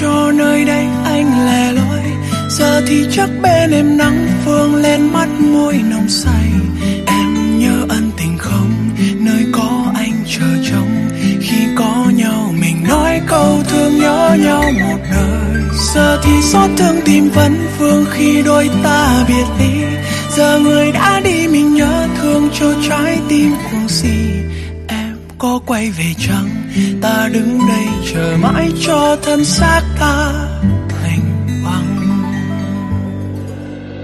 cho nơi đây anh lẻ loi. Giờ thì chắc bên em nắng phương lên mắt môi nồng say. Em nhớ ân tình không? Nơi có anh chờ trông. Khi có nhau mình nói câu thương nhớ nhau một đời. Giờ thì xót thương tim vẫn vương khi đôi ta biệt ly. Giờ người đã đi mình nhớ thương cho trái tim cuồng si em có quay về chăng? Đứng đây chờ mãi cho thân xác ta.